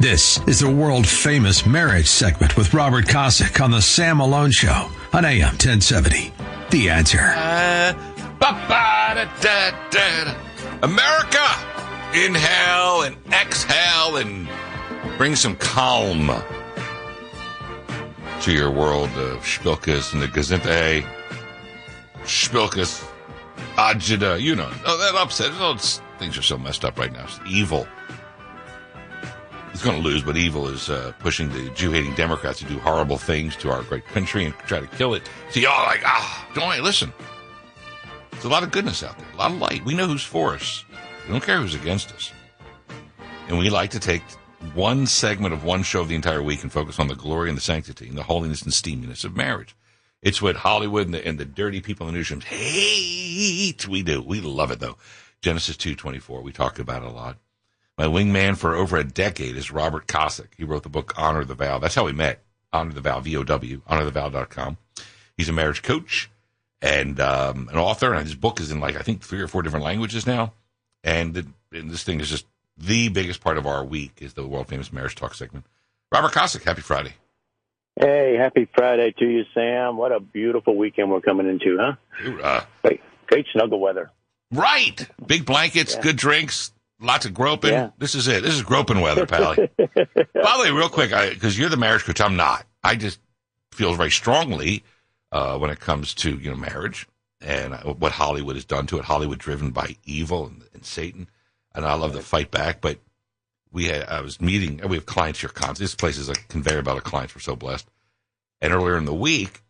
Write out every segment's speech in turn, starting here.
This is the world famous marriage segment with Robert Kosick on the Sam Malone Show on AM 1070. The answer. Uh, America, inhale and exhale and bring some calm to your world of Spilkus and the Gazimpe, Spilkus, agita, you know, oh, that upset. Oh, things are so messed up right now. It's evil he's going to lose, but evil is uh, pushing the Jew hating Democrats to do horrible things to our great country and try to kill it. See, y'all like, ah, don't listen. There's a lot of goodness out there, a lot of light. We know who's for us. We don't care who's against us. And we like to take one segment of one show of the entire week and focus on the glory and the sanctity and the holiness and steaminess of marriage. It's what Hollywood and the, and the dirty people in the newsrooms hate. We do. We love it though. Genesis 2.24. We talk about it a lot. My wingman for over a decade is Robert Kosick. He wrote the book Honor the Vow. That's how we met. Honor the Vow, V-O-W, honorthevow.com. He's a marriage coach and um, an author, and his book is in like, I think, three or four different languages now. And, the, and this thing is just the biggest part of our week is the world famous marriage talk segment. Robert Kosick, happy Friday. Hey, happy Friday to you, Sam. What a beautiful weekend we're coming into, huh? Hoorah. Great, great snuggle weather. Right. Big blankets, yeah. good drinks, Lots of groping. Yeah. This is it. This is groping weather, Pally. By the way, real quick, because you're the marriage coach, I'm not. I just feel very strongly uh, when it comes to you know marriage and what Hollywood has done to it. Hollywood driven by evil and, and Satan, and I love right. to fight back. But we had I was meeting. We have clients here constantly. This place is a conveyor belt of clients. We're so blessed. And earlier in the week,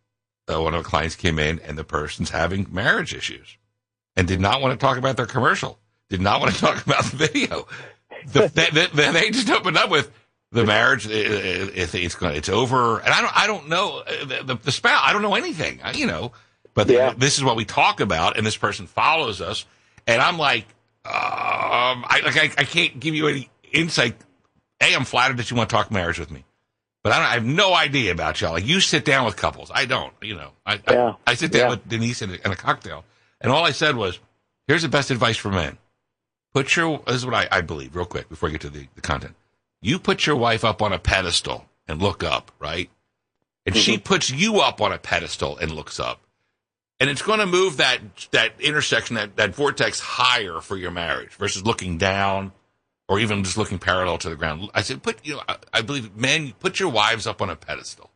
uh, one of the clients came in, and the person's having marriage issues, and did not want to talk about their commercial did not want to talk about the video. The, they, they, they, just opened up with the marriage. It, it, it's it's over, and I don't I don't know the, the, the spouse. I don't know anything. You know, but yeah. this is what we talk about, and this person follows us, and I'm like, um, I like I, I can't give you any insight. A, I'm flattered that you want to talk marriage with me. But I, don't, I, have no idea about y'all. Like you sit down with couples. I don't, you know. I, yeah. I, I, sit down yeah. with Denise and a cocktail, and all I said was, "Here's the best advice for men: Put your, this is what I, I believe, real quick, before I get to the, the content. You put your wife up on a pedestal and look up, right? And mm-hmm. she puts you up on a pedestal and looks up. And it's going to move that, that intersection, that, that vortex higher for your marriage versus looking down or even just looking parallel to the ground. I said, put, you know, I, I believe men, put your wives up on a pedestal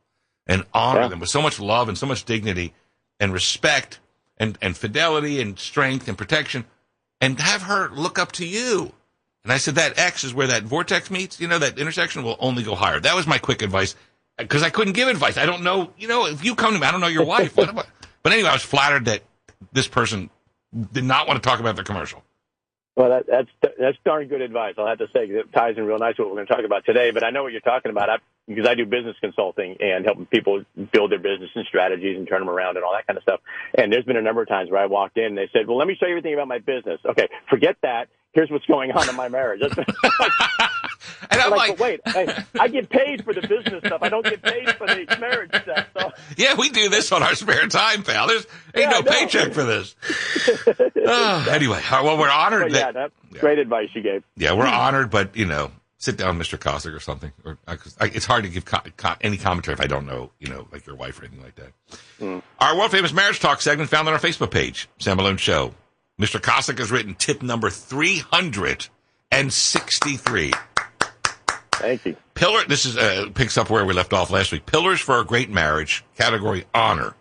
and honor yeah. them with so much love and so much dignity and respect and, and fidelity and strength and protection and have her look up to you. And I said, that X is where that vortex meets. You know, that intersection will only go higher. That was my quick advice because I couldn't give advice. I don't know, you know, if you come to me, I don't know your wife. but anyway, I was flattered that this person did not want to talk about the commercial. Well, that, that's that's darn good advice. I'll have to say it ties in real nice with what we're going to talk about today. But I know what you're talking about I, because I do business consulting and helping people build their business and strategies and turn them around and all that kind of stuff. And there's been a number of times where I walked in and they said, "Well, let me show you everything about my business." Okay, forget that here's what's going on in my marriage. and I'm, like, like wait, I, I, get paid for the business stuff. I don't get paid for the marriage stuff. So. Yeah, we do this on our spare time, pal. There's ain't yeah, no paycheck for this. anyway, uh, well, we're honored. yeah, that, yeah, great advice you gave. Yeah, we're honored, but you know, sit down, Mr. Kosick, or something. Or I, it's hard to give co- co- any commentary if I don't know, you know, like your wife or anything like that. Mm. Our world famous marriage talk segment found on our Facebook page, Sam Malone Show. Mr. Kosick has written tip number 363. Thank you. Pillar, this is uh, picks up where we left off last week. Pillars for a great marriage, category honor.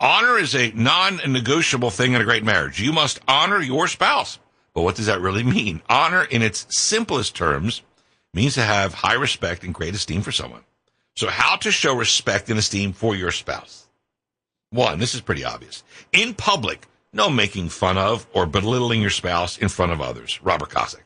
Honor is a non-negotiable thing in a great marriage. You must honor your spouse. But what does that really mean? Honor in its simplest terms means to have high respect and great esteem for someone. So how to show respect and esteem for your spouse? One, this is pretty obvious. In public, no making fun of or belittling your spouse in front of others. Robert Kosick.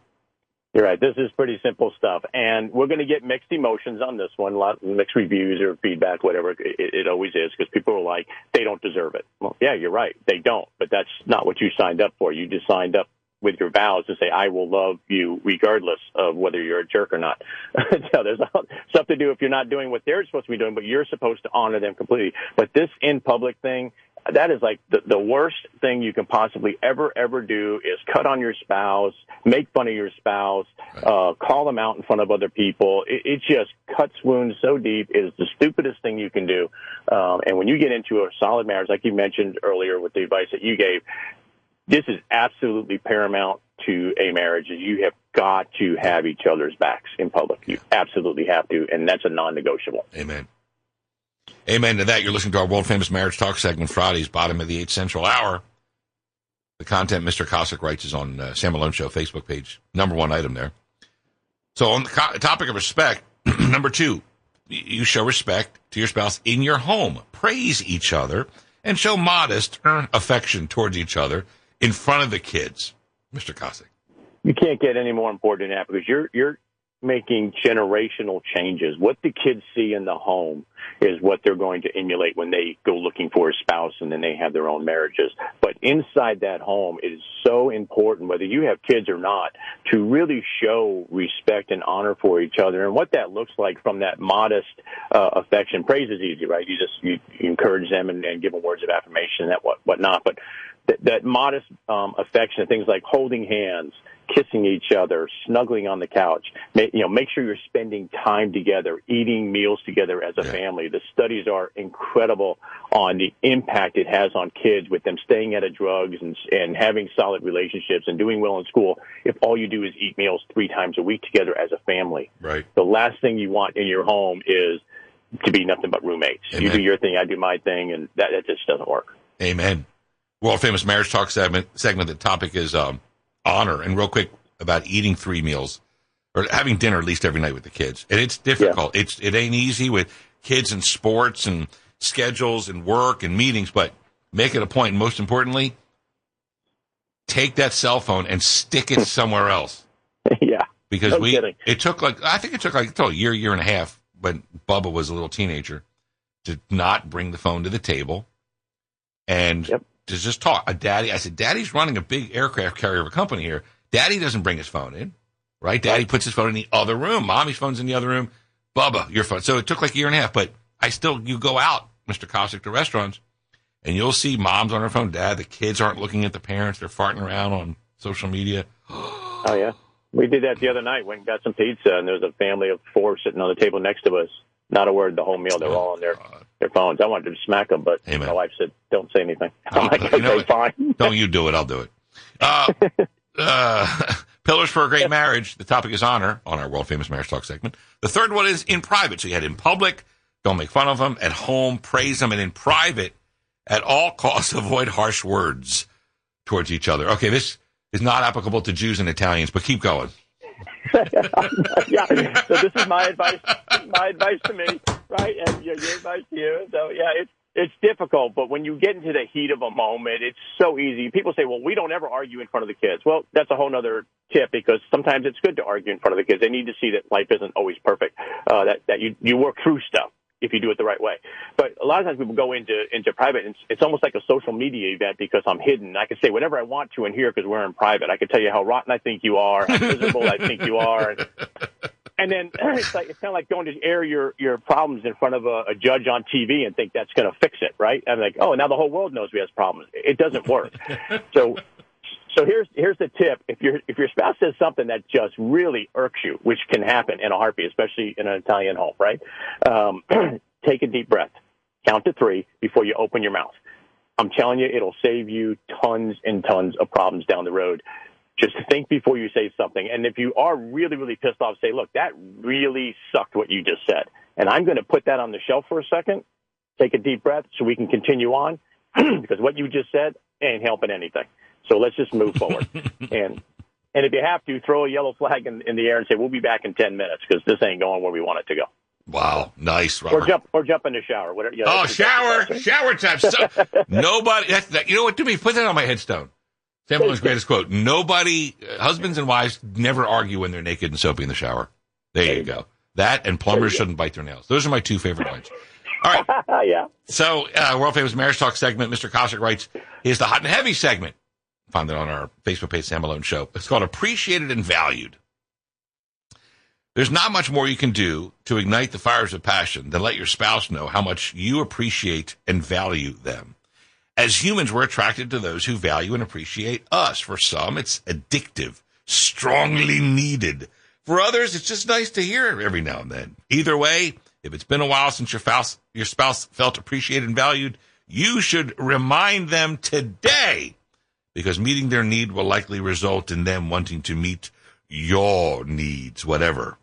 You're right. This is pretty simple stuff, and we're going to get mixed emotions on this one. Lot mixed reviews or feedback, whatever it, it always is, because people are like, they don't deserve it. Well, yeah, you're right. They don't, but that's not what you signed up for. You just signed up with your vows to say, I will love you regardless of whether you're a jerk or not. so there's stuff to do if you're not doing what they're supposed to be doing, but you're supposed to honor them completely. But this in public thing, that is like the, the worst thing you can possibly ever ever do is cut on your spouse, make fun of your spouse, uh, call them out in front of other people. It, it just cuts wounds so deep. It is the stupidest thing you can do. Um, and when you get into a solid marriage, like you mentioned earlier with the advice that you gave, this is absolutely paramount to a marriage. Is you have got to have each other's backs in public. You absolutely have to, and that's a non-negotiable. Amen. Amen to that. You're listening to our world famous marriage talk segment Fridays, bottom of the eight central hour. The content Mr. Kosick writes is on uh, Sam Malone Show Facebook page, number one item there. So on the co- topic of respect, number two, you show respect to your spouse in your home. Praise each other and show modest affection towards each other in front of the kids, Mr. Kosick. You can't get any more important than that because you're you're making generational changes. What the kids see in the home is what they're going to emulate when they go looking for a spouse and then they have their own marriages. But inside that home, it is so important, whether you have kids or not, to really show respect and honor for each other. And what that looks like from that modest uh, affection. Praise is easy, right? You just you, encourage them and, and give them words of affirmation and that what whatnot. But that, that modest um, affection, things like holding hands, kissing each other, snuggling on the couch. you know, make sure you're spending time together, eating meals together as a yeah. family. The studies are incredible on the impact it has on kids with them staying out of drugs and, and having solid relationships and doing well in school. If all you do is eat meals three times a week together as a family, right? The last thing you want in your home is to be nothing but roommates. Amen. You do your thing, I do my thing, and that, that just doesn't work. Amen. World famous marriage talk segment. Segment. The topic is um, honor. And real quick about eating three meals or having dinner at least every night with the kids. And it's difficult. Yeah. It's it ain't easy with kids and sports and schedules and work and meetings. But make it a point. And most importantly, take that cell phone and stick it somewhere else. yeah. Because no we kidding. it took like I think it took like a year, year and a half when Bubba was a little teenager to not bring the phone to the table and yep to just talk. A daddy, I said, Daddy's running a big aircraft carrier of a company here. Daddy doesn't bring his phone in, right? Daddy puts his phone in the other room. Mommy's phone's in the other room. Bubba, your phone. So it took like a year and a half, but I still, you go out, Mr. Kosick, to restaurants, and you'll see moms on her phone. Dad, the kids aren't looking at the parents. They're farting around on social media. oh, yeah. We did that the other night. Went and got some pizza, and there was a family of four sitting on the table next to us. Not a word the whole meal. They're oh, all on their. Their phones. I wanted to smack them, but Amen. my wife said, "Don't say anything." I'm like, "Okay, you know fine." Don't you do it? I'll do it. Uh, uh, pillars for a great marriage. The topic is honor on our world famous marriage talk segment. The third one is in private. So you had in public, don't make fun of them. At home, praise them, and in private, at all costs, avoid harsh words towards each other. Okay, this is not applicable to Jews and Italians, but keep going. yeah. So this is my advice. My advice to me, right? And your, your advice to you. So yeah, it's it's difficult, but when you get into the heat of a moment, it's so easy. People say, "Well, we don't ever argue in front of the kids." Well, that's a whole other tip because sometimes it's good to argue in front of the kids. They need to see that life isn't always perfect. Uh, that that you you work through stuff if you do it the right way. But a lot of times people go into into private, and it's, it's almost like a social media event because I'm hidden. I can say whatever I want to in here because we're in private. I can tell you how rotten I think you are, how miserable I think you are. And, and then it's like it's kind of like going to air your your problems in front of a, a judge on TV and think that's going to fix it, right? I'm like, oh, now the whole world knows we have problems. It doesn't work. so so here's here's the tip: if your if your spouse says something that just really irks you, which can happen in a heartbeat, especially in an Italian home, right? Um, take a deep breath, count to three before you open your mouth. I'm telling you, it'll save you tons and tons of problems down the road. Just think before you say something. And if you are really, really pissed off, say, look, that really sucked what you just said. And I'm going to put that on the shelf for a second. Take a deep breath so we can continue on because what you just said ain't helping anything. So let's just move forward. and and if you have to, throw a yellow flag in, in the air and say, we'll be back in 10 minutes because this ain't going where we want it to go. Wow, nice, Robert. Or jump, or jump in the shower. Whatever. You know, oh, shower, shower time. So, nobody. That's, that, you know what? Do me put that on my headstone. Sam greatest quote: "Nobody, uh, husbands and wives, never argue when they're naked and soapy in the shower." There, there you go. go. That and plumbers shouldn't bite their nails. Those are my two favorite lines. All right. yeah. So, uh, world famous marriage talk segment. Mr. Kosick writes, "Here's the hot and heavy segment." Find it on our Facebook page, Sam Malone Show. It's called Appreciated and Valued. There's not much more you can do to ignite the fires of passion than let your spouse know how much you appreciate and value them. As humans, we're attracted to those who value and appreciate us. For some, it's addictive, strongly needed. For others, it's just nice to hear every now and then. Either way, if it's been a while since your spouse, your spouse felt appreciated and valued, you should remind them today because meeting their need will likely result in them wanting to meet your needs, whatever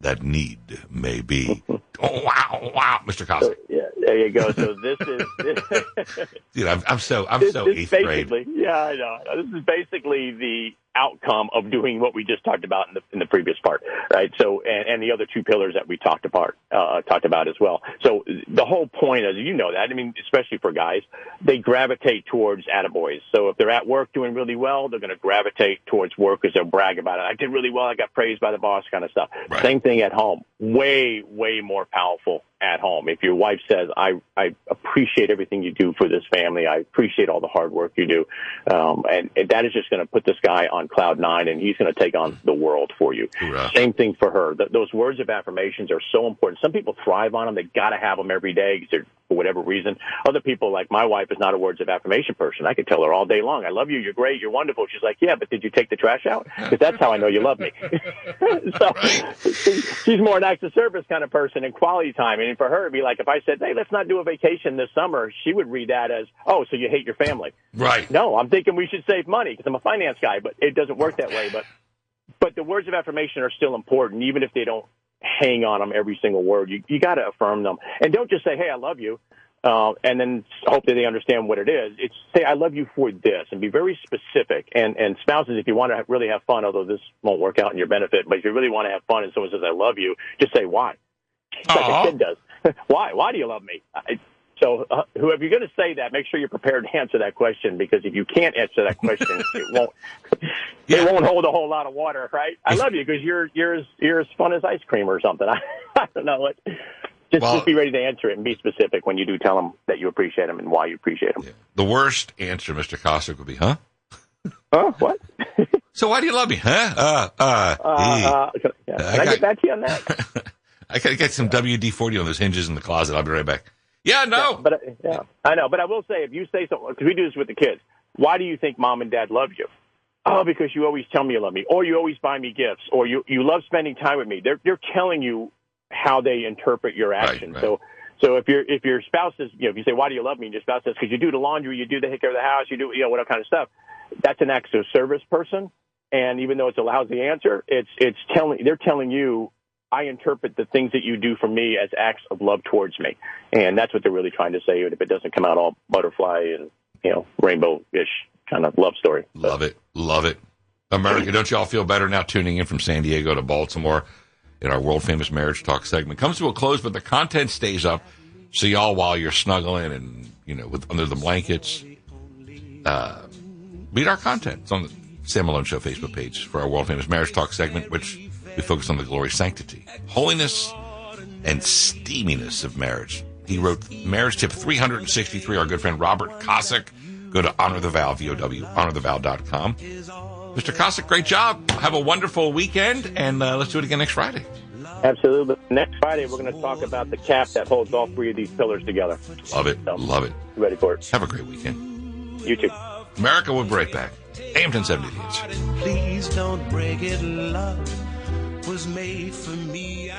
that need may be. oh, wow, wow, Mr. Costa. So, yeah, there you go. So this is, dude, I'm, I'm so, I'm this, so eighth grade. Yeah, I know. This is basically the outcome of doing what we just talked about in the in the previous part, right? So, and, and the other two pillars that we talked about uh, talked about as well. So, the whole point is, you know that. I mean, especially for guys, they gravitate towards attaboys. So, if they're at work doing really well, they're going to gravitate towards work because they'll brag about it. I did really well. I got praised by the boss, kind of stuff. Right. Same thing at home. Way, way more powerful at home. If your wife says, I, I appreciate everything you do for this family. I appreciate all the hard work you do. Um, and, and that is just going to put this guy on cloud nine and he's going to take on the world for you. Right. Same thing for her. Those words of affirmations are so important. Some people thrive on them. They got to have them every day for whatever reason. Other people, like my wife, is not a words of affirmation person. I could tell her all day long, "I love you. You're great. You're wonderful." She's like, "Yeah, but did you take the trash out?" Because that's how I know you love me. so she's more an acts of service kind of person and quality time. And for her, it'd be like if I said, "Hey, let's not do a vacation this summer," she would read that as, "Oh, so you hate your family?" Right. No, I'm thinking we should save money because I'm a finance guy, but it doesn't work that way. But but the words of affirmation are still important, even if they don't hang on them every single word. You you got to affirm them, and don't just say, "Hey, I love you," uh, and then hope that they understand what it is. It's say, "I love you for this," and be very specific. And and spouses, if you want to really have fun, although this won't work out in your benefit, but if you really want to have fun, and someone says, "I love you," just say why. Like a kid does. why? Why do you love me? I, so, uh, whoever you're going to say that, make sure you're prepared to answer that question because if you can't answer that question, it won't yeah. it won't hold a whole lot of water, right? I love you because you're you're as you're as fun as ice cream or something. I, I don't know what. Just, well, just be ready to answer it and be specific when you do tell them that you appreciate them and why you appreciate them. Yeah. The worst answer, Mr. Kosick, would be, "Huh? Huh? What?" so why do you love me? Huh? Uh, uh, uh, uh can, yeah. can I, I got, get back to you on that? I gotta get some WD forty on those hinges in the closet. I'll be right back. Yeah, no. But yeah, I know. But I will say, if you say something, because we do this with the kids, why do you think mom and dad love you? Oh, because you always tell me you love me, or you always buy me gifts, or you you love spending time with me. They're they're telling you how they interpret your actions. Right, right. So so if your if your spouse is you know, if you say, "Why do you love me?" and your spouse says, "Because you do the laundry, you do the take care of the house, you do you know whatever kind of stuff," that's an acts of service person. And even though it's a lousy answer, it's it's telling they're telling you I interpret the things that you do for me as acts of love towards me. And that's what they're really trying to say. And if it doesn't come out all butterfly and, you know, rainbow ish kind of love story. Love it. Love it. America, don't you all feel better now tuning in from San Diego to Baltimore in our world famous marriage talk segment? Comes to a close, but the content stays up. So y'all, while you're snuggling and, you know, with under the blankets, uh, read our content. It's on the Sam Malone Show Facebook page for our world famous marriage talk segment, which we focus on the glory, sanctity, holiness, and steaminess of marriage. He wrote Marriage Tip 363, our good friend Robert Kosick. Go to Honor the Vow, V-O-W, honorthevow.com. Mr. Kosick, great job. Have a wonderful weekend, and uh, let's do it again next Friday. Absolutely. Next Friday, we're going to talk about the cap that holds all three of these pillars together. Love it. So, Love it. Ready for it. Have a great weekend. You too. America, we'll be right back. AM 1070 Please don't break it, love was made for me.